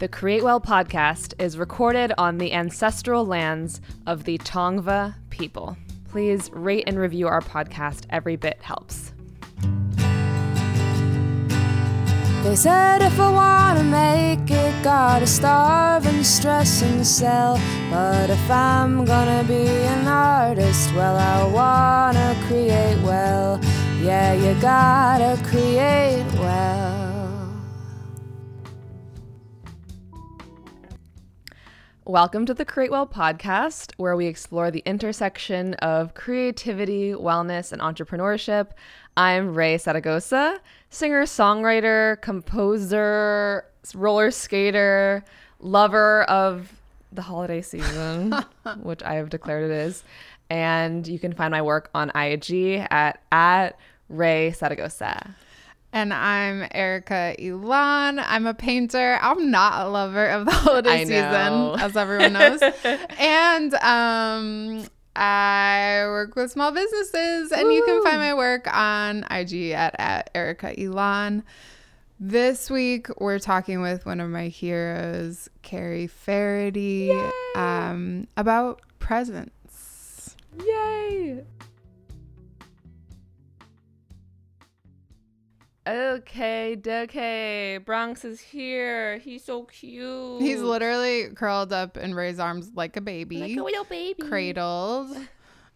The Create Well podcast is recorded on the ancestral lands of the Tongva people. Please rate and review our podcast. Every bit helps. They said if I wanna make it, gotta starve and stress and sell. But if I'm gonna be an artist, well, I wanna create well. Yeah, you gotta create well. Welcome to the Create Well podcast, where we explore the intersection of creativity, wellness, and entrepreneurship. I'm Raye Zaragoza, singer, songwriter, composer, roller skater, lover of the holiday season, which I have declared it is. And you can find my work on IG at, at Raye Zaragoza. And I'm Erica Elon. I'm a painter. I'm not a lover of the holiday season, as everyone knows. and um, I work with small businesses, and you can find my work on IG at, at Erica Elon. This week, we're talking with one of my heroes, Carrie Faherty, um, about presents. Yay! Okay, okay. Bronx is here. He's so cute. He's literally curled up in Raye's arms like a baby. like a little baby. cradled.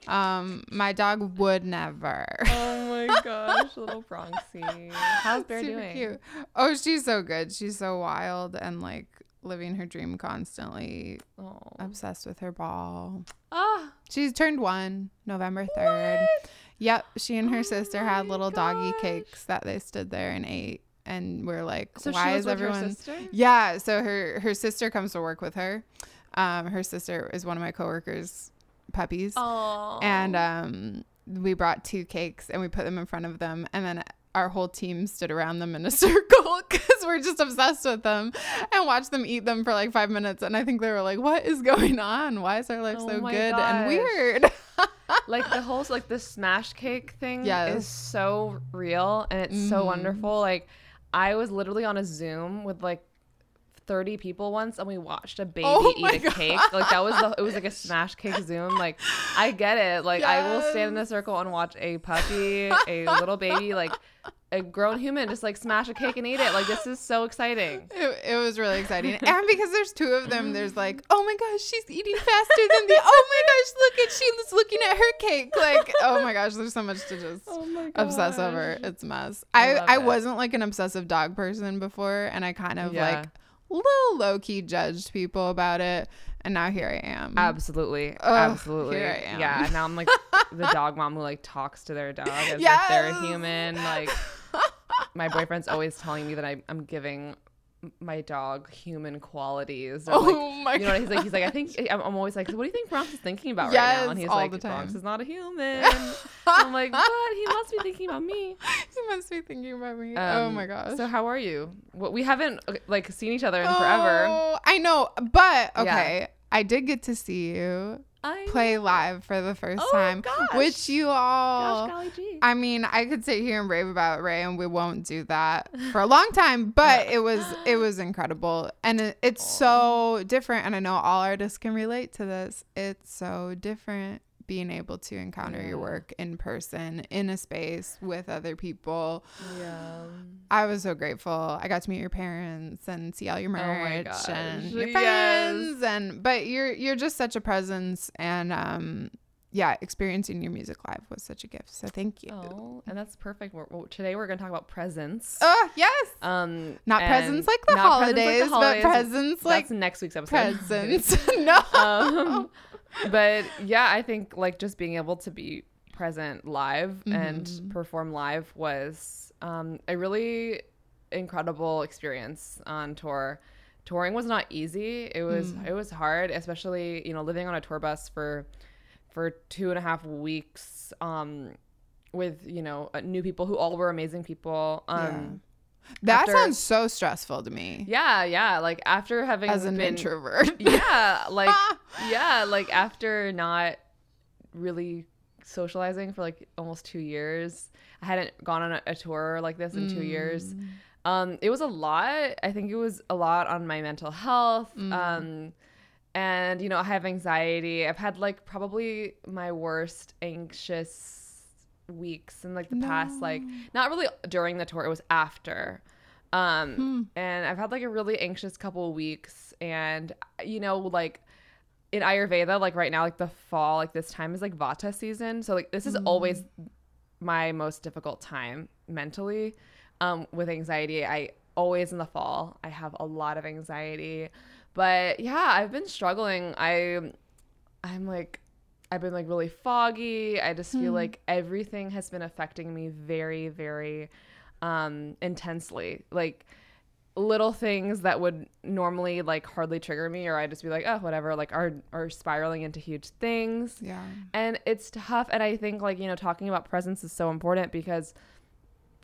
Um, my dog would never. Oh my gosh, little Bronxy. How's Bear Super doing? cute. Oh, she's so good. She's so wild and like living her dream constantly. Oh. Obsessed with her ball. Ah, She's turned one, November third. Yep, she and her Oh sister had little doggy cakes that they stood there and ate. And we're like, so why is everyone? sister? Yeah, so her her sister comes to work with her. Um, her sister is one of my coworkers' puppies. Oh. and um, we brought two cakes and we put them in front of them and then our whole team stood around them in a circle because we're just obsessed with them and watched them eat them for like five minutes and i think they were like what is going on why is our life Oh so good gosh. and weird like the whole like the smash cake thing Yes. is so real and it's so Mhm. wonderful. Like I was literally on a Zoom with like 30 people once and we watched a baby Oh eat a cake. Like that was the, it was like a smash cake Zoom. Like I get it. Like I will stand in a circle and watch a puppy, a little baby, like a grown human just like smash a cake and eat it. Like this is so exciting. it, it was really exciting and because there's two of them there's like oh my gosh she's eating faster than the oh my gosh look at she's looking at her cake like oh my gosh there's so much to just Oh obsess over. It's a mess. I I I, wasn't like an obsessive dog person before, and I kind of Yeah. like little low key judged people about it, and now here I am. Absolutely. Ugh, absolutely. here I am. Yeah. Now I'm like the dog mom who like talks to their dog as if they're a human. Like my boyfriend's always telling me that I, I'm giving my dog human qualities. Or, oh like, my you know, god. he's like, he's like, I think I'm, I'm always like, what do you think Bronx is thinking about right now? Yes, And he's all like, the Bronx is not a human. I'm like, but he must be thinking about me. He must be thinking about me. oh Um, my gosh. So how are you? Well, we haven't uh, like seen each other in forever. Oh, I know, but okay. I did get to see you I play know. live for the first Oh, time, gosh. which you all Gosh. I mean, I could sit here and rave about Raye, and we won't do that for a long time. But it was it was incredible, and it, it's so different. And I know all artists can relate to this. It's so different being able to encounter Yeah. your work in person in a space with other people. yeah. I was so grateful. I got to meet your parents and see all your Oh merch gosh, and your yes. and but you're you're just such a presence and um yeah, experiencing your music live was such a gift. So thank you. Oh, and that's perfect. We're, well, today we're going to talk about presents. Oh, yes. Um, Not presents like the not presents like the holidays, but presents like that's next week's episode. presents. no. um, but yeah, I think like just being able to be present live and Mhm. perform live was um, a really incredible experience on tour. Touring was not easy. It was Mm. it was hard, especially you know living on a tour bus for for two and a half weeks um, with you know uh, new people who all were amazing people. Um, that after- sounds so stressful to me yeah, yeah. Like after having as an been, introvert. yeah, like yeah, like after not really socializing for like almost two years, I hadn't gone on a, a tour like this in two years. Mm. Um, it was a lot. I think it was a lot on my mental health. Um, and you know, I have anxiety. I've had like probably my worst anxious weeks in like the past like not really during the tour, it was after. Um, and I've had like a really anxious couple of weeks and you know, like in Ayurveda, like right now, like the fall, like this time is like Vata season. So like this is always my most difficult time mentally um, with anxiety. I always in the fall, I have a lot of anxiety. But yeah, I've been struggling. I I'm like I've been like really foggy. I just feel like everything has been affecting me very, very um intensely. Like little things that would normally like hardly trigger me or I'd just be like, oh whatever, like are are spiraling into huge things. Yeah. And it's tough. And I think, like, you know, talking about presence is so important because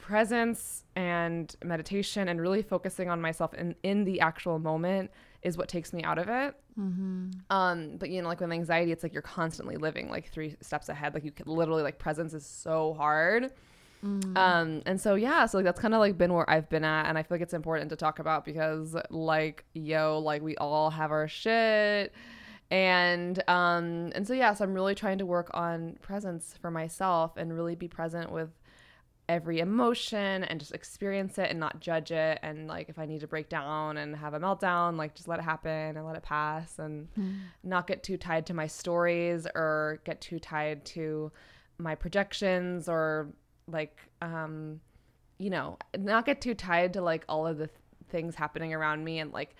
presence and meditation and really focusing on myself in, in the actual moment is what takes me out of it. Um, but you know, like with anxiety, it's like you're constantly living like three steps ahead. Like you could literally like presence is so hard. Um, and so yeah, so like that's kind of like been where I've been at, and I feel like it's important to talk about because like yo, like we all have our shit, and um, and so yeah, so I'm really trying to work on presence for myself and really be present with every emotion and just experience it and not judge it. And like if i need to break down and have a meltdown like just let it happen and let it pass and not get too tied to my stories or get too tied to my projections or like um you know not get too tied to like all of the th- things happening around me and like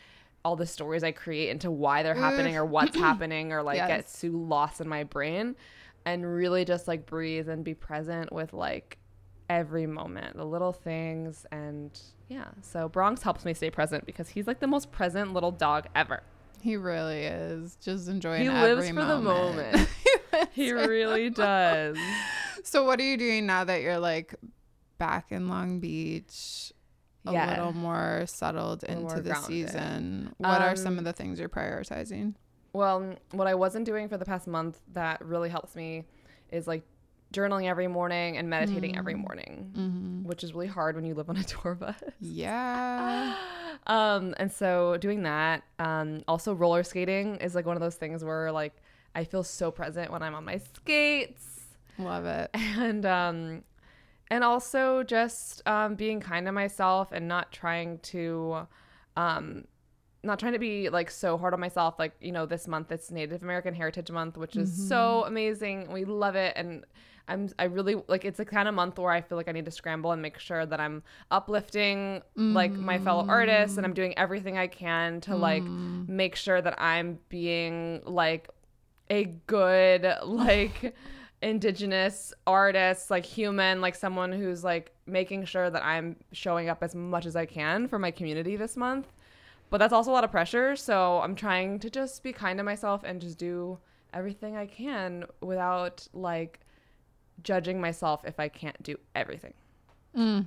all the stories i create into why they're happening or what's happening or like get Yes. too lost in my brain. And really just like breathe and be present with like every moment, the little things, and yeah. So Bronx helps me stay present because he's like the most present little dog ever. He really is. Just enjoying He lives for the moment. he really does. So what are you doing now that you're like back in Long Beach? A Yeah. little more settled into more the grounded. season. What are some Um, of the things you're prioritizing? Well, what I wasn't doing for the past month that really helps me is like journaling every morning and meditating every morning, which is really hard when you live on a tour bus. Yeah. um and so doing that um also roller skating is like one of those things where like i feel so present when i'm on my skates Love it. and um and also just um being kind to myself and not trying to um not trying to be like so hard on myself like you know this month it's native american heritage month which is so amazing we love it and i'm i really like it's a kind of month where i feel like i need to scramble and make sure that i'm uplifting like my fellow artists and i'm doing everything i can to like mm. make sure that i'm being like a good like indigenous artist like human like someone who's like making sure that i'm showing up as much as i can for my community this month. But that's also a lot of pressure so i'm trying to just be kind to myself and just do everything i can without like judging myself if i can't do everything mm.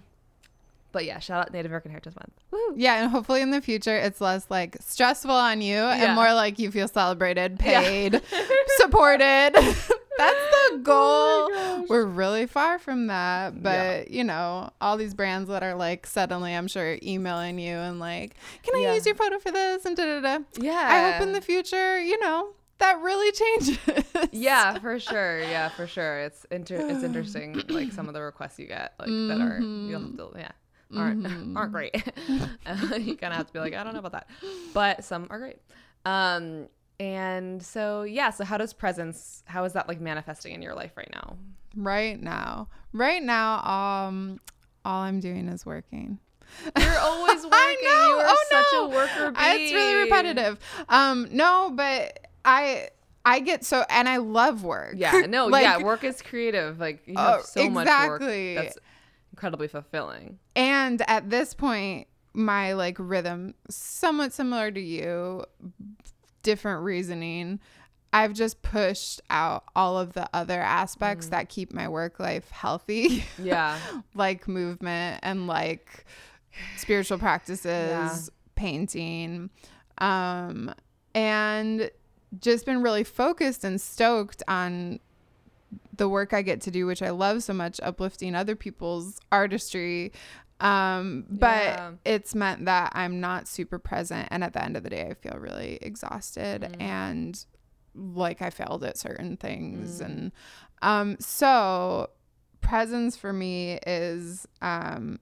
but yeah shout out native american heritage month Woo. Yeah, and hopefully in the future it's less like stressful on you Yeah. and more like you feel celebrated, paid, supported. Oh That's the goal. We're really far from that, but you know, all these brands that are like suddenly, I'm sure, emailing you and like, "Can I Yeah. use your photo for this?" and da da da. yeah I hope in the future, you know, that really changes. yeah for sure yeah for sure it's inter- it's interesting like some of the requests you get like that are you'll have to yeah aren't aren't great Uh, you kind of have to be like i don't know about that but some are great um and so yeah so how does presence how is that like manifesting in your life right now right now, right now, um, all I'm doing is working. you're always working I know. you are oh, such no. a worker bee. It's really repetitive. Um, no, but I I get so and I love work. yeah no Like, yeah work is creative like you Oh, have so much work exactly. that's incredibly fulfilling And at this point, my like rhythm somewhat similar to you, different reasoning. I've just pushed out all of the other aspects that keep my work life healthy. yeah like movement and like spiritual practices, Yeah. painting, um, and just been really focused and stoked on the work I get to do, which I love so much, uplifting other people's artistry. Um, but Yeah. it's meant that I'm not super present. And at the end of the day, I feel really exhausted Mm. and like I failed at certain things. Mm. And um, so presence for me is um,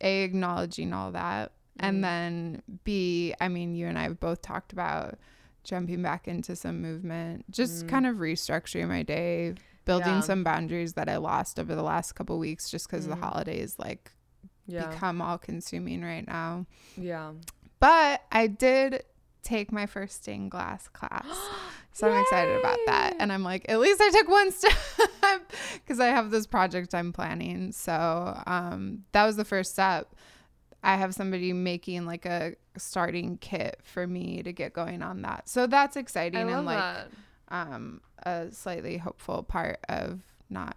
A, acknowledging all that. Mm. And then B, I mean, you and I have both talked about jumping back into some movement, just Mm. kind of restructuring my day, building Yeah. some boundaries that I lost over the last couple weeks just because the Mm. holidays like Yeah. become all consuming right now. yeah. But I did take my first stained glass class. So I'm excited about that. And I'm like, at least I took one step because I have this project I'm planning. So um, that was the first step. I have somebody making like a starting kit for me to get going on that. So that's exciting and like that. um, a slightly hopeful part of not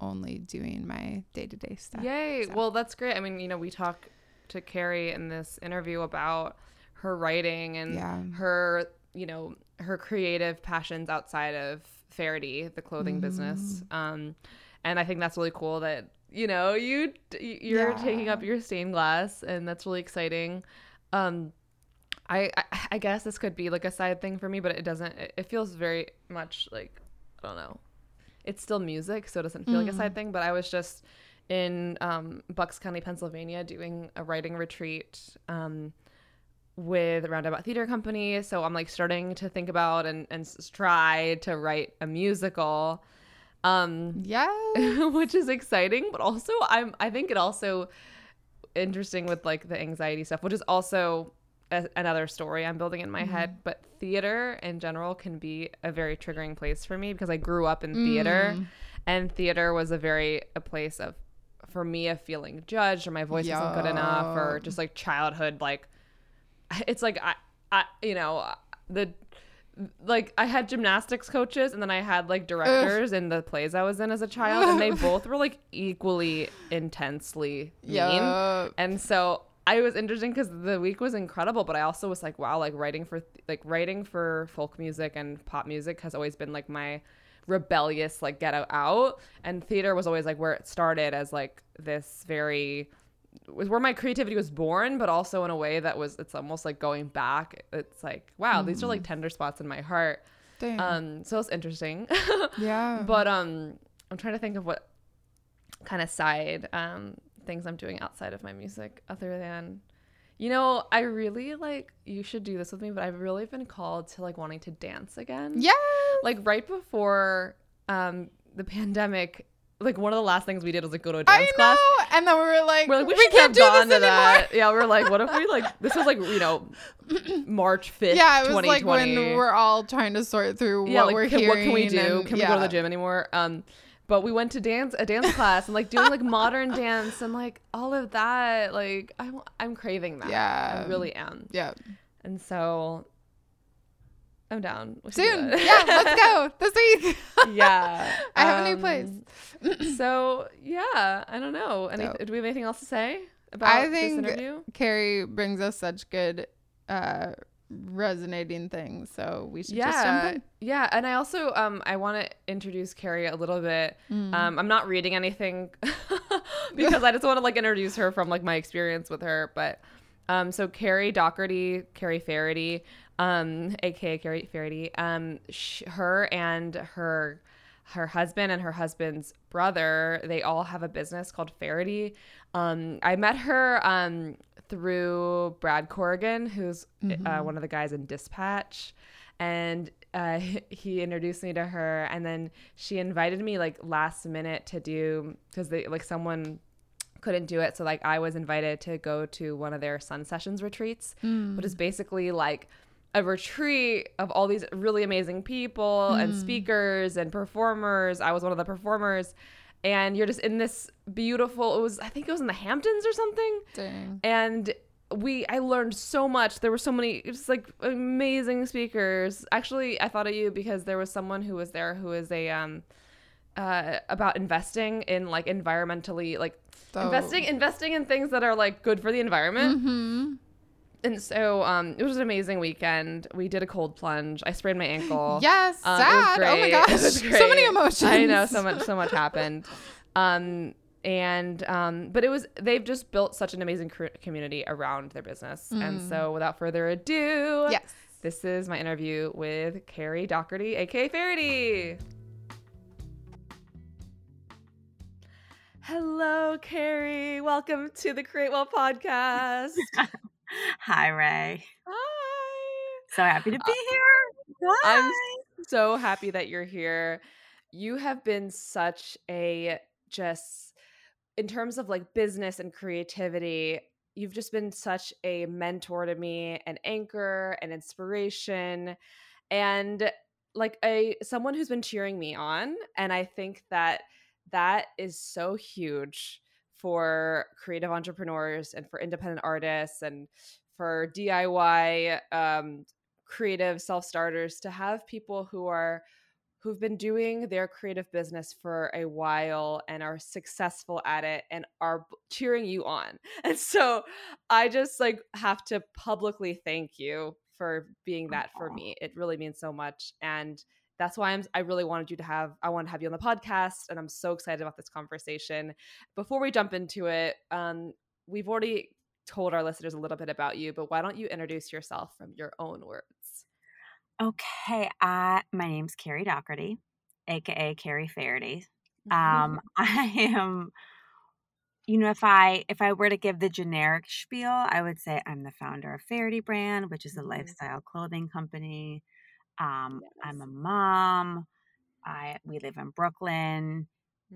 only doing my day to day stuff. Yay. so. Well, that's great. I mean, you know, we talk to Carrie in this interview about her writing and Yeah. her, you know, her creative passions outside of Faherty, the clothing Mm-hmm. business. Um, and I think that's really cool that, you know, you you're Yeah. taking up your stained glass and that's really exciting. Um, I, I I guess this could be like a side thing for me, but it doesn't. It, it feels very much like I don't know. It's still music, so it doesn't feel like a Mm. side thing. But I was just in um, Bucks County, Pennsylvania, doing a writing retreat um, with Roundabout Theater Company. So I'm like starting to think about and and try to write a musical. Um, Yeah. which is exciting but also i'm i think it also interesting with like the anxiety stuff which is also a, another story i'm building in my head but theater in general can be a very triggering place for me because i grew up in theater Mm. and theater was a very a place of for me of feeling judged or my voice wasn't good enough or just like childhood like it's like i i you know the like I had gymnastics coaches and then I had like directors in the plays I was in as a child and they both were like equally intensely mean. Yup. And so I was interesting because the week was incredible, but I also was like, wow, like writing for like writing for folk music and pop music has always been like my rebellious like get out, out. and theater was always like where it started as like this very was where my creativity was born, but also in a way that was it's almost like going back. It's like wow, these are like tender spots in my heart. Dang. Um, so it's interesting. yeah. but um, I'm trying to think of what kind of side um things I'm doing outside of my music, other than, you know, I really like. You should do this with me, but I've really been called to like wanting to dance again. yeah. Like right before um the pandemic, like one of the last things we did was like go to a I dance know. class. And then we were like, We're like, we, we should can't have do gone this to anymore. that. Yeah, we're like, what if we like? This was like you know, March fifth. Yeah, it was like when we're all trying to sort through yeah, what like we're can, hearing. what can we do? and- can we go to yeah. the gym anymore? Um, but we went to dance a dance class and like doing like modern dance and like all of that. Like I'm I'm craving that. Yeah. I really am. Yeah. And so I'm down. We should do Soon. yeah, let's go this week. yeah, I have a new Um, place. so yeah, I don't know. Any, Dope. do we have anything else to say about I this think interview? Carrie brings us such good uh resonating things, so we should just jump yeah in. yeah and i also um i want to introduce carrie a little bit Mm. um i'm not reading anything because i just want to like introduce her from like my experience with her but um so carrie doherty carrie Faherty, um aka carrie Faherty, um sh- her and her her husband and her husband's brother they all have a business called Faherty. um i met her um through brad corrigan who's uh, one of the guys in dispatch. And uh, he introduced me to her and then she invited me like last minute to do because they like someone couldn't do it. So like i was invited to go to one of their sun sessions retreats which is basically like a retreat of all these really amazing people and speakers and performers. I was one of the performers. And you're just in this beautiful it was i think it was in the hamptons or something. Dang. and we i learned so much. There were so many just like amazing speakers. Actually i thought of you because there was someone who was there who is a um uh about investing in like environmentally like Dope. investing investing in things that are like good for the environment. Mm-hmm. And so um it was an amazing weekend we did a cold plunge i sprained my ankle Yes, um, it was sad. Oh my gosh. It was So many emotions. I know so much so much happened. Um and um, but it was they've just built such an amazing cr- community around their business. And so, without further ado, Yes. this is my interview with Carrie Doherty, aka Faherty. Hello, Carrie. Welcome to the Create Well podcast. Hi, Raye. Hi. So happy to be uh, here. I'm so happy that you're here. You have been such a just in terms of like business and creativity, you've just been such a mentor to me, an anchor, an inspiration, and like a someone who's been cheering me on. And I think that that is so huge for creative entrepreneurs and for independent artists and for DIY um, creative self starters to have people who are who've been doing their creative business for a while and are successful at it and are cheering you on. And so I just like have to publicly thank you for being that for me. It really means so much and that's why I'm I really wanted you to have I want to have you on the podcast and I'm so excited about this conversation. Before we jump into it, um we've already told our listeners a little bit about you, but why don't you introduce yourself from your own words? Okay. I, my name's Carrie Doherty, aka Carrie Faherty. Um, I am. You know, if I if I were to give the generic spiel, I would say I'm the founder of Faherty Brand, which is a Mhm. lifestyle clothing company. Um, I'm a mom. I we live in Brooklyn.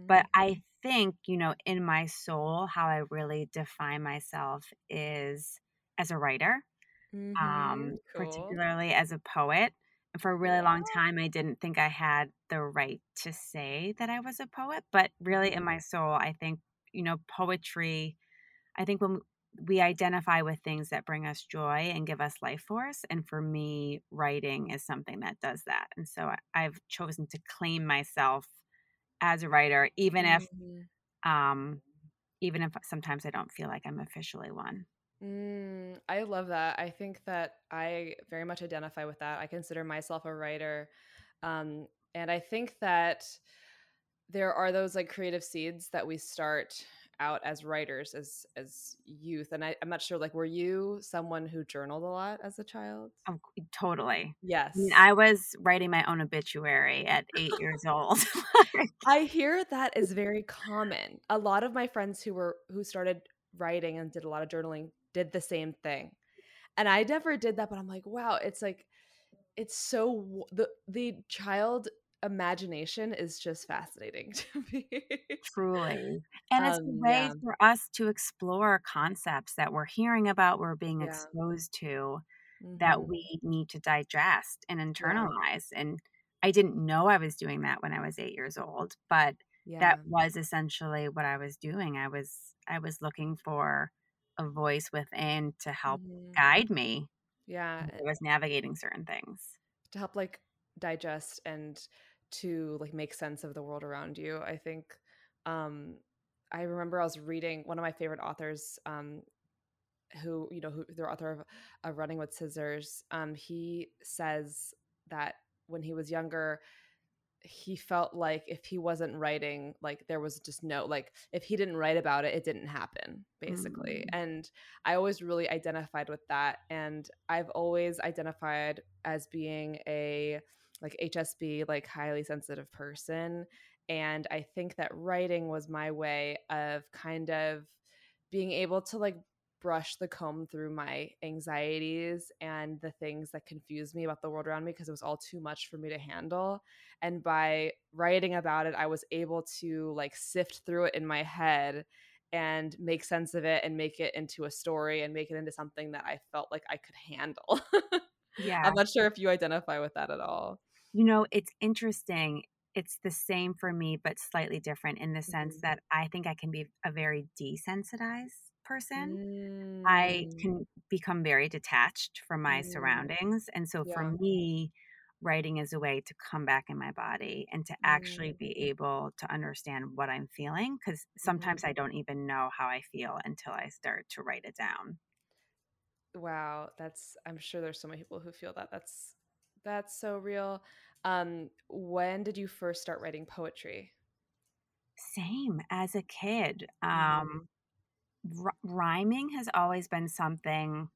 But I think, you know, in my soul, how I really define myself is as a writer, Mhm. um, Cool. particularly as a poet. And for a really long time, I didn't think I had the right to say that I was a poet. But really, in my soul, I think, you know, poetry, I think when we identify with things that bring us joy and give us life force. And for me, writing is something that does that. And so I've chosen to claim myself as a writer, even if Mhm. um, even if sometimes I don't feel like I'm officially one. Mm, I love that. I think that I very much identify with that. I consider myself a writer. Um, and I think that there are those like creative seeds that we start out as writers as as youth. And I, I'm not sure, like, were you someone who journaled a lot as a child? Oh, totally. Yes. I mean, I was writing my own obituary at eight years old. I hear that is very common. A lot of my friends who were who started writing and did a lot of journaling did the same thing. And I never did that, but I'm like, wow, it's like it's so the the child imagination is just fascinating to me. Truly. And it's a Um, way yeah. for us to explore concepts that we're hearing about, we're being Yeah. exposed to, that Mhm. we need to digest and internalize. And I didn't know I was doing that when I was eight years old, but yeah. that was essentially what I was doing. I was I was looking for a voice within to help Mhm. guide me Yeah. I was navigating certain things. to help like digest and to like make sense of the world around you i think um i remember i was reading one of my favorite authors um who you know who the author of, of running with scissors um he says that when he was younger he felt like if he wasn't writing like there was just no like if he didn't write about it it didn't happen basically Mm. and i always really identified with that and i've always identified as being a like HSP, like highly sensitive person and i think that writing was my way of kind of being able to like brush the comb through my anxieties and the things that confuse me about the world around me because it was all too much for me to handle and by writing about it i was able to like sift through it in my head and make sense of it and make it into a story and make it into something that i felt like i could handle Yeah. i'm not sure if you identify with that at all You know, it's interesting. It's the same for me, but slightly different in the sense Mhm. that I think I can be a very desensitized person. I Mm, can become very detached from my Mm. surroundings. And so for me, writing is a way to come back in my body and to actually Mm. be able to understand what I'm feeling. Because sometimes I don't even know how I feel until I start to write it down. wow that's i'm sure there's so many people who feel that that's that's so real um when did you first start writing poetry Same as a kid. Mhm. Um, r- rhyming has always been something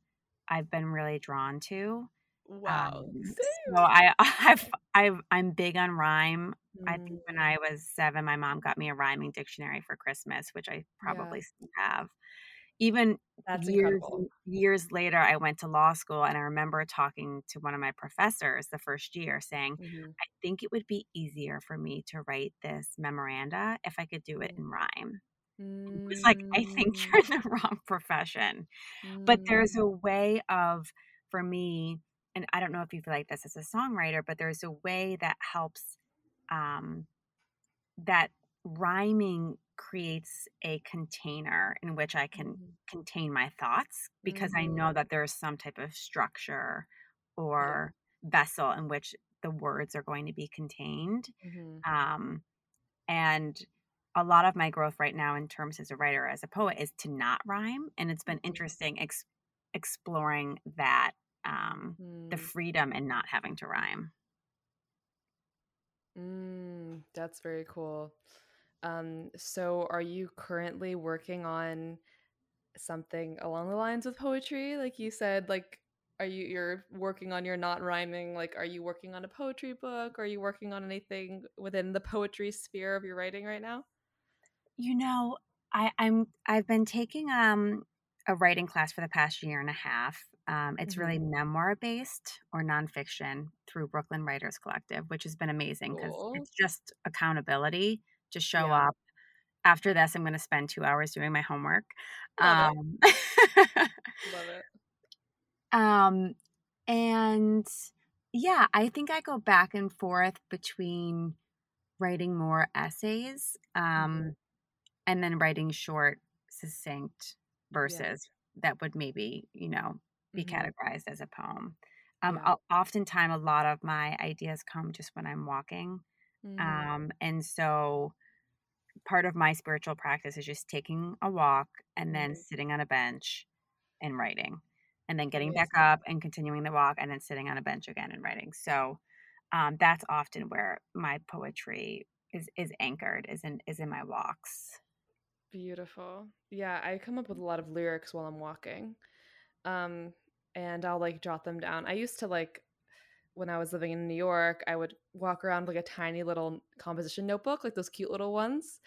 I've been really drawn to. Wow. Um, so I, I've, I've, I'm big on rhyme. I think Mm, when I was seven, my mom got me a rhyming dictionary for Christmas, which I Yeah. probably still have. Even That's years incredible. years later, I went to law school, and I remember talking to one of my professors the first year, saying, Mhm. "I think it would be easier for me to write this memoranda if I could do it in rhyme." It was like, "I think Mm, you're in the wrong profession." But there's mm, a way of, for me, and I don't know if you feel like this as a songwriter, but there's a way that helps um, that rhyming creates a container in which I can mhm, contain my thoughts because I mhm. know that there's some type of structure Yeah. or vessel in which the words are going to be contained. Mhm. Um, and a lot of my growth right now in terms as a writer as a poet is to not rhyme and it's been Mhm. interesting ex- exploring that um, the Mm, freedom in not having to rhyme mm, that's very cool. Um, so are you currently working on something along the lines of poetry? Like you said, like are you you're working on your not rhyming? Like are you working on a poetry book? Are you working on anything within the poetry sphere of your writing right now? You know, I, I'm I've been taking um a writing class for the past year and a half. Um, it's hmm really memoir based or nonfiction through Brooklyn Writers Collective, which has been amazing because Cool. it's just accountability. Just show Yeah. up. After this, I'm going to spend two hours doing my homework. Love it. Um, Love it. um, and yeah, I think I go back and forth between writing more essays. hmm Um, and then writing short, succinct verses that would maybe, you know, be hmm categorized as a poem. Um, Yeah. oftentimes, a lot of my ideas come just when I'm walking. hmm Um, and so part of my spiritual practice is just taking a walk and then hmm sitting on a bench and writing, and then getting back up and continuing the walk and then sitting on a bench again and writing. So um, that's often where my poetry is is anchored is in is in my walks. Beautiful. Yeah, I come up with a lot of lyrics while I'm walking. Um, and I'll like jot them down. I used to like when I was living in New York, I would walk around with like a tiny little composition notebook, like those cute little ones,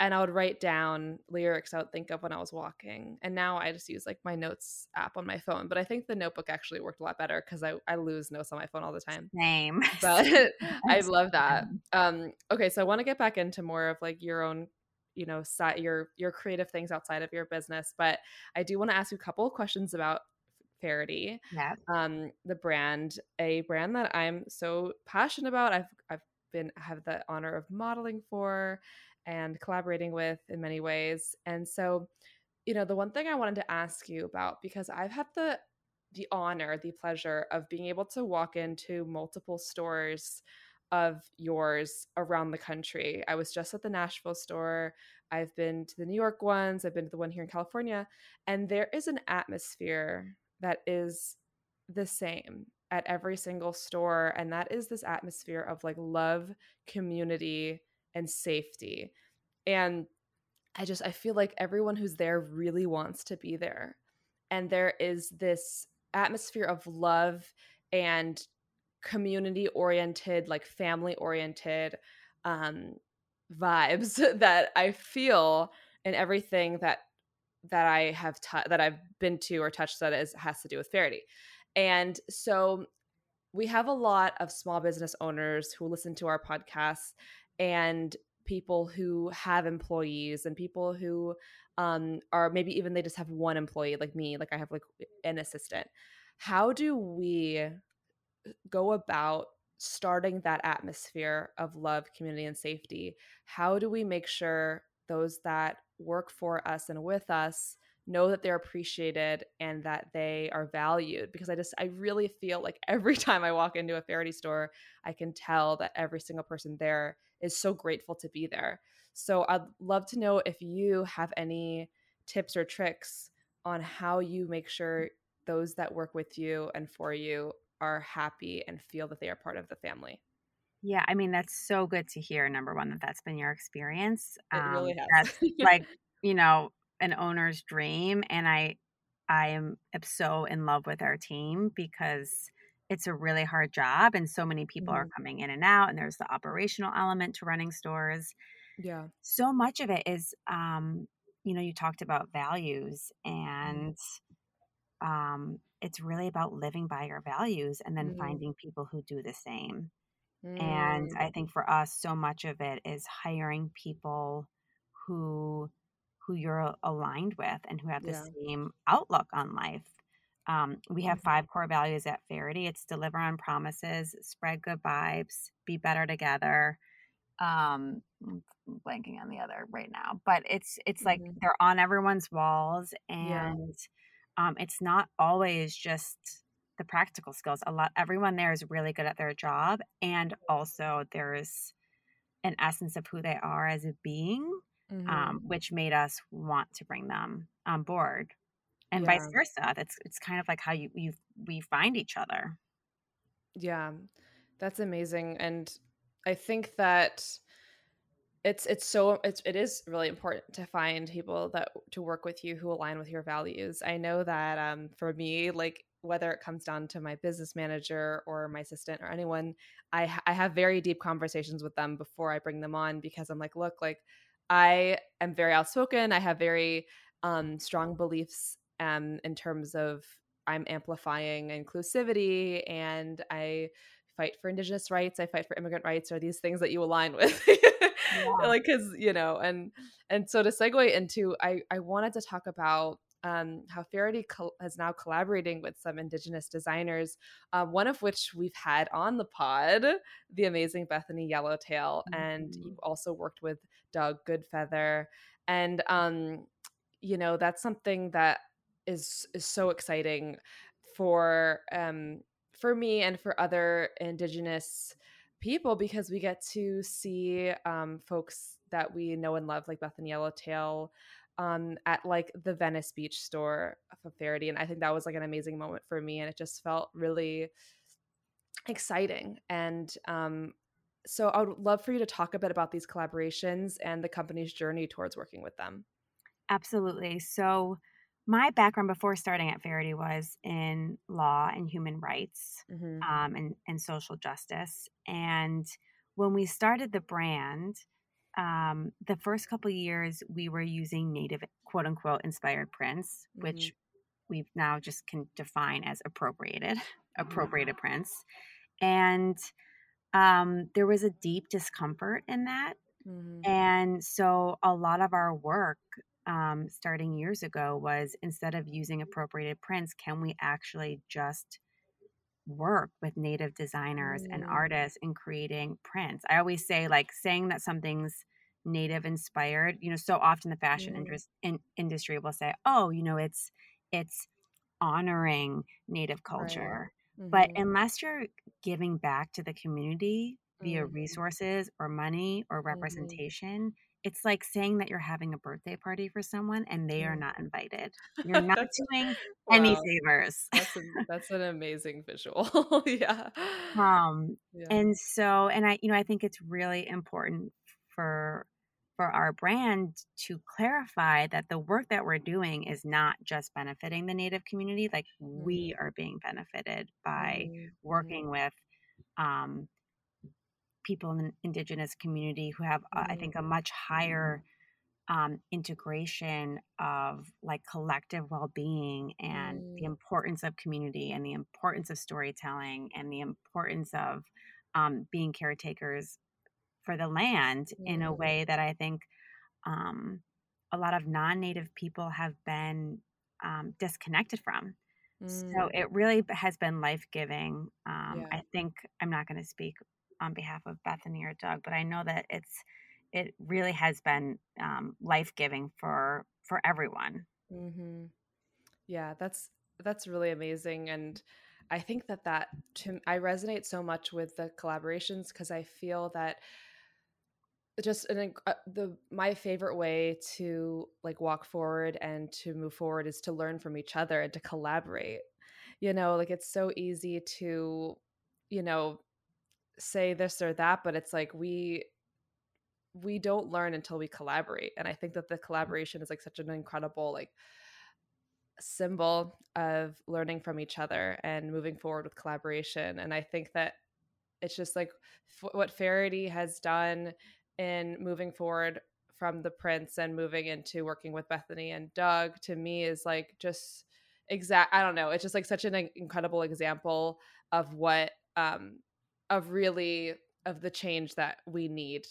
and I would write down lyrics I would think of when I was walking. And now I just use like my notes app on my phone. But I think the notebook actually worked a lot better because I, I lose notes on my phone all the time. Same. But I love that. Um, okay, so I want to get back into more of like your own, you know, side your your creative things outside of your business. But I do want to ask you a couple of questions about Faherty Yeah. um, the brand, a brand that I'm so passionate about. I've I've been have the honor of modeling for and collaborating with in many ways. And so, you know, the one thing I wanted to ask you about because I've had the the honor, the pleasure of being able to walk into multiple stores of yours around the country. I was just at the Nashville store. I've been to the New York ones. I've been to the one here in California. And there is an atmosphere that is the same at every single store. And that is this atmosphere of like love, community, and safety. And I just, I feel like everyone who's there really wants to be there. And there is this atmosphere of love and community oriented, like family oriented um, vibes that I feel in everything that that I have t- that I've been to or touched that is has to do with Faherty. And so we have a lot of small business owners who listen to our podcasts and people who have employees and people who um, are maybe even they just have one employee like me like i have like an assistant how do we go about starting that atmosphere of love community and safety how do we make sure those that work for us and with us know that they're appreciated and that they are valued. Because i just i really feel like every time i walk into a Faherty store i can tell that every single person there is so grateful to be there. So i'd love to know if you have any tips or tricks on how you make sure mm. those that work with you and for you are happy and feel that they are part of the family Yeah, I mean that's so good to hear. Number one, that that's been your experience. It Um, really has. that's like you know an owner's dream, and I I am so in love with our team because it's a really hard job, and so many people are Mhm. coming in and out, and there's the operational element to running stores. Yeah. So much of it is, um, you know, you talked about values, Mhm. and um, it's really about living by your values, and then Mhm. finding people who do the same. And Mm. I think for us, so much of it is hiring people who who you're aligned with and who have the Yeah. same outlook on life. Um, we have Mhm. five core values at Faherty. It's deliver on promises, spread good vibes, be better together. Um, I'm blanking on the other right now, but it's it's like Mhm. they're on everyone's walls, Yeah. and um, it's not always just the practical skills. A lot, everyone there is really good at their job, and also there's an essence of who they are as a being, Mhm. um, which made us want to bring them on board, and vice versa. That's it's kind of like how you you we find each other. Yeah. That's amazing. And I think that it's it's so it's it is really important to find people that to work with you who align with your values. I know that um for me like whether it comes down to my business manager or my assistant or anyone, I I have very deep conversations with them before I bring them on because I'm like, look, like I am very outspoken. I have very um strong beliefs um in terms of I'm amplifying inclusivity and I fight for indigenous rights, I fight for immigrant rights, are these things that you align with? Yeah. like cuz you know, and and so to segue into I I wanted to talk about um, how Faherty col- is now collaborating with some Indigenous designers, uh, one of which we've had on the pod, the amazing Bethany Yellowtail, and Mhm. you've also worked with Doug Goodfeather, and um, you know that's something that is is so exciting for um, for me and for other Indigenous people because we get to see um, folks that we know and love, like Bethany Yellowtail, um, at like the Venice Beach store for Faherty, and I think that was like an amazing moment for me, and it just felt really exciting. And um, so I would love for you to talk a bit about these collaborations and the company's journey towards working with them. Absolutely. So, my background before starting at Faherty was in law and human rights Mm-hmm. um, and, and social justice. And when we started the brand, um, the first couple years we were using native quote unquote inspired prints, which we've now just can define as appropriated, appropriated prints. And um, there was a deep discomfort in that. Mm-hmm. And so a lot of our work um, starting years ago was instead of using appropriated prints, can we actually just work with native designers and Mm. artists in creating prints? I always say, like, saying that something's native inspired, you know, so often the fashion Mm. in, industry will say, oh, you know, it's, it's, honoring native culture but Mhm. unless you're giving back to the community via Mhm. resources or money or representation, it's like saying that you're having a birthday party for someone and they are not invited. You're not doing any favors. That's an, that's an amazing visual. yeah. Um, yeah. and so, and I, you know, I think it's really important for for our brand to clarify that the work that we're doing is not just benefiting the native community like we are being benefited by Mhm. working with um, people in the indigenous community who have uh, i think a much higher um, integration of like collective well-being and the Mm. importance of community and the importance of storytelling and the importance of um, being caretakers for the land in a Mhm. way that i think um, a lot of non-native people have been um, disconnected from so Mm. it really has been life giving. Um, Yeah. I think I'm not going to speak on behalf of Bethany or Doug, but I know that it's it really has been um, life giving for for everyone. hmm Yeah, that's that's really amazing, and I think that that to, I resonate so much with the collaborations because I feel that just an uh, the my favorite way to like walk forward and to move forward is to learn from each other and to collaborate. You know, like it's so easy to, you know, say this or that, but it's like we we don't learn until we collaborate. And I think that the collaboration is like such an incredible like symbol of learning from each other and moving forward with collaboration. And I think that it's just like f- what Faherty has done in moving forward from the prince and moving into working with Bethany and Doug to me is like just exact I don't know, it's just like such an incredible example of what um of really of the change that we need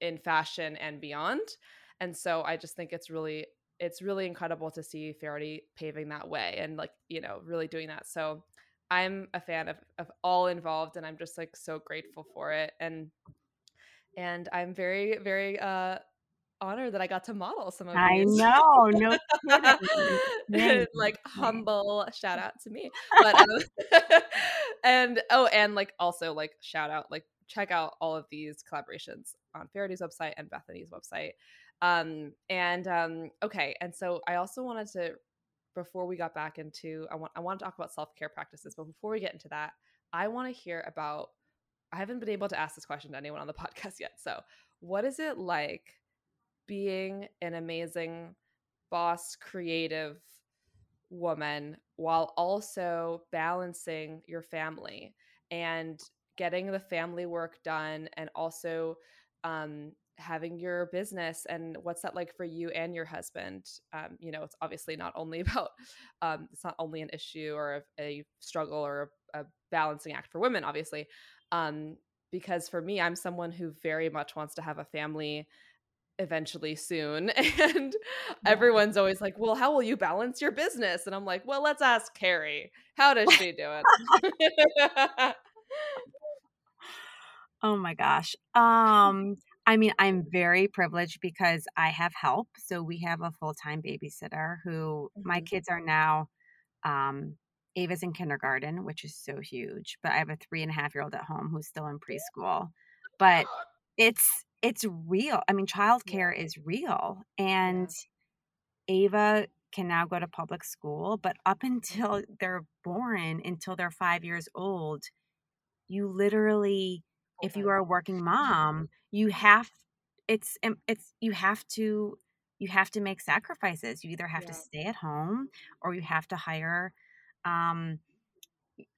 in fashion and beyond. And so I just think it's really it's really incredible to see Faherty paving that way and like, you know, really doing that. So I'm a fan of of all involved and I'm just like so grateful for it. And and I'm very, very uh honored that I got to model some of this. I these. know, no kidding. like humble shout out to me. But um, and oh, and like also like shout out like check out all of these collaborations on Faherty's website and Bethany's website. Um, and um, okay, and so I also wanted to before we got back into I want I want to talk about self-care practices, but before we get into that, I want to hear about I haven't been able to ask this question to anyone on the podcast yet. So, what is it like being an amazing boss, creative woman while also balancing your family and getting the family work done and also um, having your business and what's that like for you and your husband? Um, you know it's obviously not only about um, it's not only an issue or a, a struggle or a, a, balancing act for women obviously um, because for me i'm someone who very much wants to have a family eventually soon and everyone's always like well how will you balance your business and i'm like well let's ask carrie how does she do it oh my gosh um I mean, I'm very privileged because I have help. So we have a full time babysitter who my Mhm. kids are now. Um, Ava's in kindergarten, which is so huge, but I have a three and a half year old at home who's still in preschool. But it's it's real. I mean, childcare is real, and Ava can now go to public school. But up until they're born, until they're five years old, you literally if you are a working mom, you have it's um, it's you have to you have to make sacrifices. You either have to stay at home or you have to hire um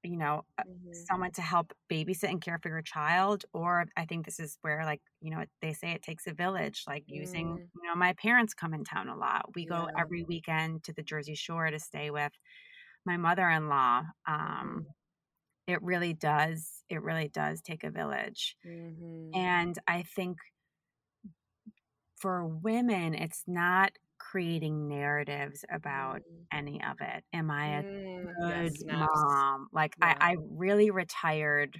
you know uh, Mhm. someone to help babysit and care for your child or I think this is where like you know they say it takes a village like using Mm. you know my parents come in town a lot. We go every weekend to the Jersey Shore to stay with my mother-in-law. Um Mhm. it really does it really does take a village Mhm. and i think for women it's not creating narratives about Mm. any of it am i a Mm, good yes, mom like Yeah. I, I really retired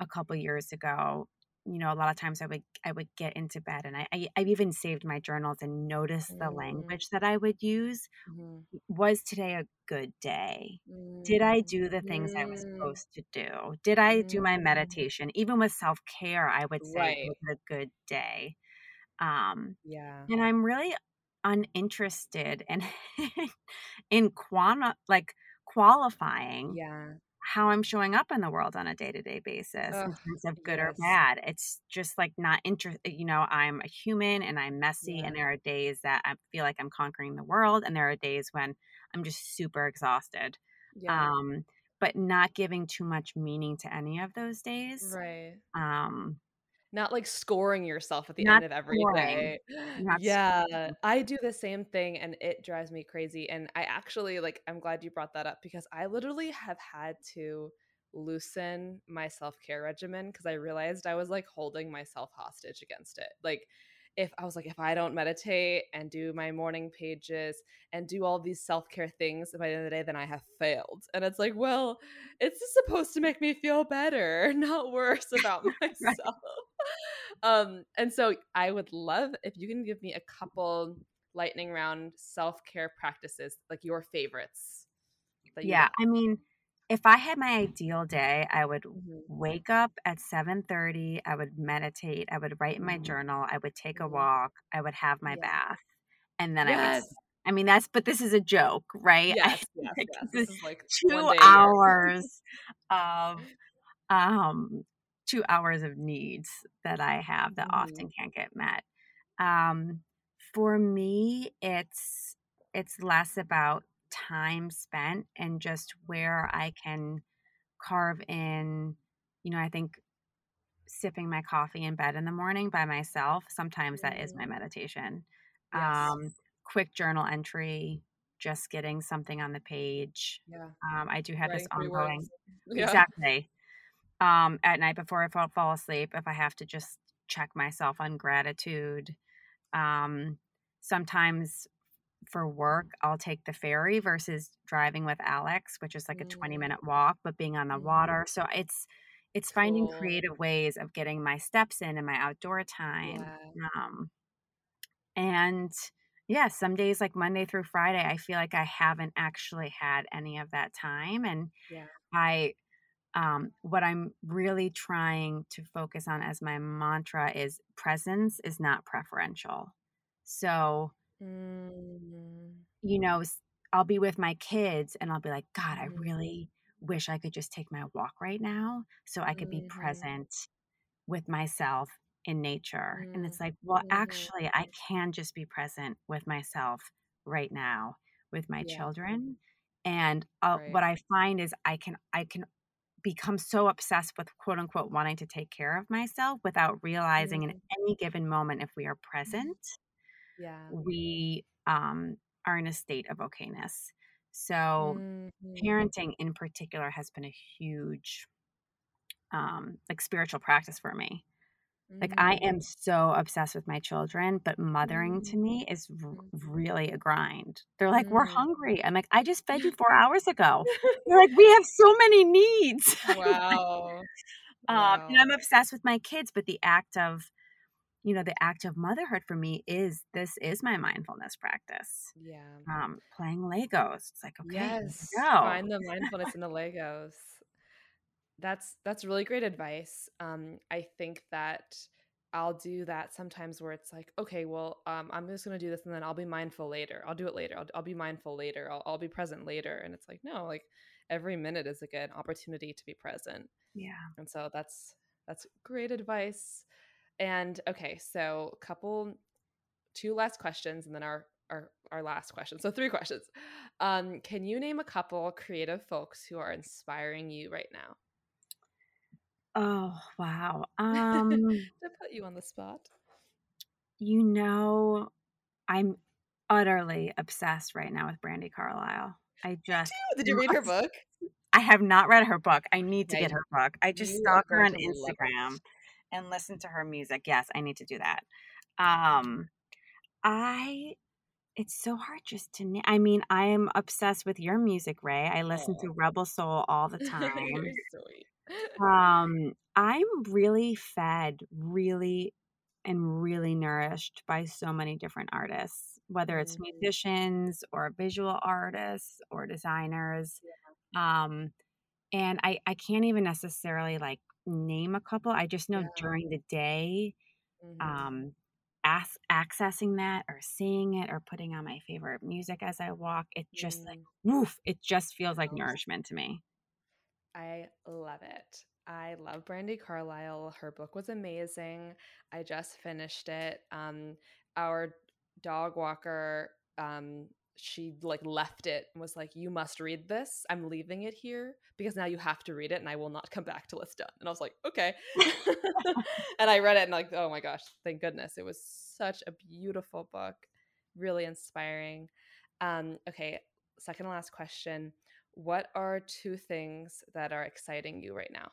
a couple years ago you know a lot of times i would i would get into bed and i, I i've even saved my journals and noticed the Mm. language that i would use Mhm. was today a good day did I do the things I was Mm. supposed to do? Did I do my Mm. meditation? Even with self care, I would say Right. was a good day. Um, Yeah. and I'm really uninterested in in quanti- like qualifying Yeah. how I'm showing up in the world on a day to day basis in terms of good or bad. It's just like not interest. You know, I'm a human and I'm messy, Yeah. and there are days that I feel like I'm conquering the world, and there are days when I'm just super exhausted Yeah. um but not giving too much meaning to any of those days right. um Not like scoring yourself at the Not end of every day. Yeah, scoring. I do the same thing and it drives me crazy. And I actually like I'm glad you brought that up because I literally have had to loosen my self-care regimen because I realized I was like holding myself hostage against it. Like if I was like if I don't meditate and do my morning pages and do all these self-care things by the end of the day then I have failed. And it's like, well, it's supposed to make me feel better, not worse about myself. Um and so I would love if you can give me a couple lightning round self-care practices like your favorites. that you yeah i mean if i had my ideal day i would wake up at 7.30 i would meditate i would write in my Mhm. journal i would take a Mhm. walk i would have my Yeah. bath and then i would Yes. i mean that's but this is a joke right Yes, yes, yes. this This is like two one day a year. hours of um two hours of needs that I have that Mhm. often can't get met. Um, for me, it's it's less about time spent and just where I can carve in. You know, I think sipping my coffee in bed in the morning by myself. Sometimes that is my Mhm. meditation. Yes. Um, quick journal entry, just getting something on the page. Yeah. Um, I do have this Writing three ongoing. Yeah. exactly. Um, at night before I fall, fall asleep, if I have to just check myself on gratitude. Um, sometimes for work, I'll take the ferry versus driving with Alex, which is like a 20 Mm. minute walk, but being on the Mhm. water. So it's it's finding creative ways of getting my steps in and my outdoor time. Yeah. Um, and yeah, some days like Monday through Friday, I feel like I haven't actually had any of that time. And Yeah. I, um, what I'm really trying to focus on as my mantra is presence is not preferential. So, Mm. you know, I'll be with my kids and I'll be like, God, I Mhm. really wish I could just take my walk right now so I could be Mhm. present with myself in nature. And it's like, well, Mhm. actually, I can just be present with myself right now with my Yeah. children. And uh, Right. what I find is I can I can become so obsessed with quote unquote wanting to take care of myself without realizing in Mhm. any given moment if we are present Yeah. we um, are in a state of okayness. So Mhm. parenting in particular has been a huge um, like spiritual practice for me. Like I Mhm. am so obsessed with my children, but mothering to Mm. me is r- Mhm. really a grind. They're like, "We're Mm. hungry." I'm like, "I just fed you 4 hours ago." They're like, "We have so many needs." Wow. Um, Wow. and I'm obsessed with my kids, but the act of, you know, the act of motherhood for me is this is my mindfulness practice. Yeah. Um, playing Legos. It's like, okay, Yes. go. Find the mindfulness in the Legos. That's that's really great advice. Um, I think that I'll do that sometimes where it's like, okay, well, um, I'm just gonna do this and then I'll be mindful later. I'll do it later. I'll, I'll be mindful later. I'll, I'll be present later. And it's like, no, like every minute is like an opportunity to be present. Yeah. And so that's that's great advice. And okay, so a couple two last questions and then our our our last question. So three questions. Um, can you name a couple creative folks who are inspiring you right now? Oh, wow. Um, to put you on the spot. you know, I'm utterly obsessed right now with Brandi Carlile. I just Did you read her book? I have not read her book. I need to get her book. I just you stalk her on. Instagram and listen to her music. Yes, I need to do that. Um, I it's so hard just to I mean, I am obsessed with your music, Raye. I listen to Rebel Soul all the time. Um, I'm really fed, really and really nourished by so many different artists, whether it's Mhm. musicians or visual artists or designers. Um, and I, I can't even necessarily like name a couple. I just know Yeah. during the day, Mhm. um, as, accessing that or seeing it or putting on my favorite music as I walk, it just like, Mm. woof, it just feels like nourishment to me. I love it. I love Brandi Carlile. Her book was amazing. I just finished it. Um, our dog walker, um, she like left it and was like, "You must read this. I'm leaving it here because now you have to read it, and I will not come back till it's done." And I was like, "Okay." and I read it and like, oh my gosh, thank goodness! It was such a beautiful book, really inspiring. Um, okay, second to last question what are two things that are exciting you right now?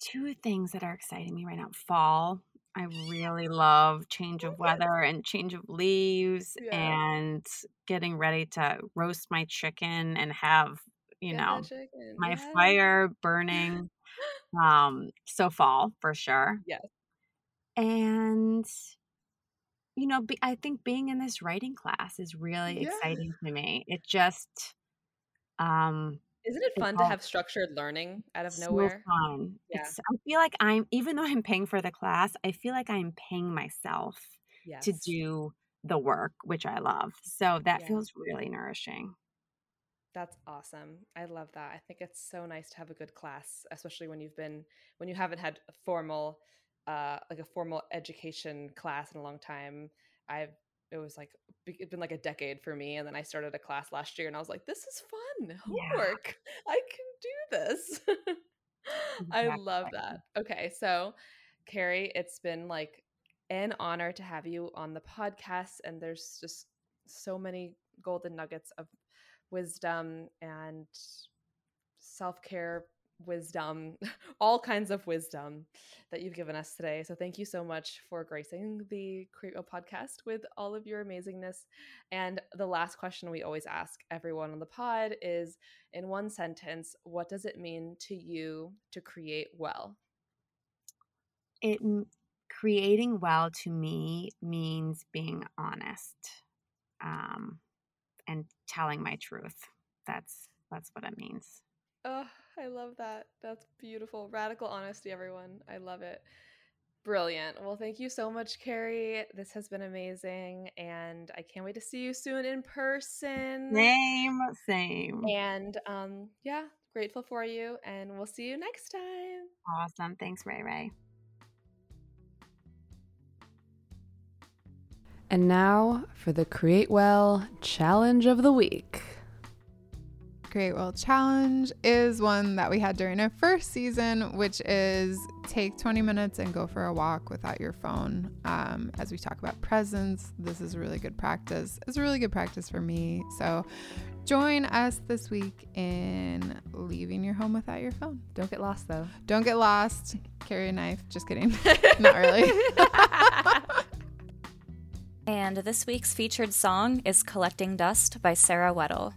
Two things that are exciting me right now. Fall. I really love change of weather and change of leaves Yeah. and getting ready to roast my chicken and have, you Get know, my Yes. fire burning. Um, so fall for sure. Yes. And you know, be, I think being in this writing class is really Yeah. exciting to me. It just um Isn't it fun to have structured learning out of so nowhere? fun. Yeah. It's I feel like I'm even though I'm paying for the class, I feel like I'm paying myself Yes. to do the work, which I love. So that Yeah. feels really nourishing. That's awesome. I love that. I think it's so nice to have a good class, especially when you've been when you haven't had a formal uh like a formal education class in a long time. I've it was like it's been like a decade for me and then I started a class last year and I was like this is fun. Homework. Yeah. I can do this. I love that. Okay, so Carrie, it's been like an honor to have you on the podcast and there's just so many golden nuggets of wisdom and self care wisdom, all kinds of wisdom that you've given us today. So thank you so much for gracing the Create podcast with all of your amazingness. And the last question we always ask everyone on the pod is in one sentence, what does it mean to you to create well? It creating well to me means being honest. Um, and telling my truth. That's that's what it means. Oh, I love that. That's beautiful. Radical honesty, everyone. I love it. Brilliant. Well, thank you so much, Carrie. This has been amazing. And I can't wait to see you soon in person. Same, same. And um, yeah, grateful for you. And we'll see you next time. Awesome. Thanks, Raye Raye. And now for the Create Well Challenge of the Week. Create Well Challenge is one that we had during our first season, which is take 20 minutes and go for a walk without your phone. Um, as we talk about presence, this is a really good practice. It's a really good practice for me. So join us this week in leaving your home without your phone. Don't get lost though. Don't get lost. Carry a knife. Just kidding. Not really. And this week's featured song is Collecting Dust by Sarah Weddle.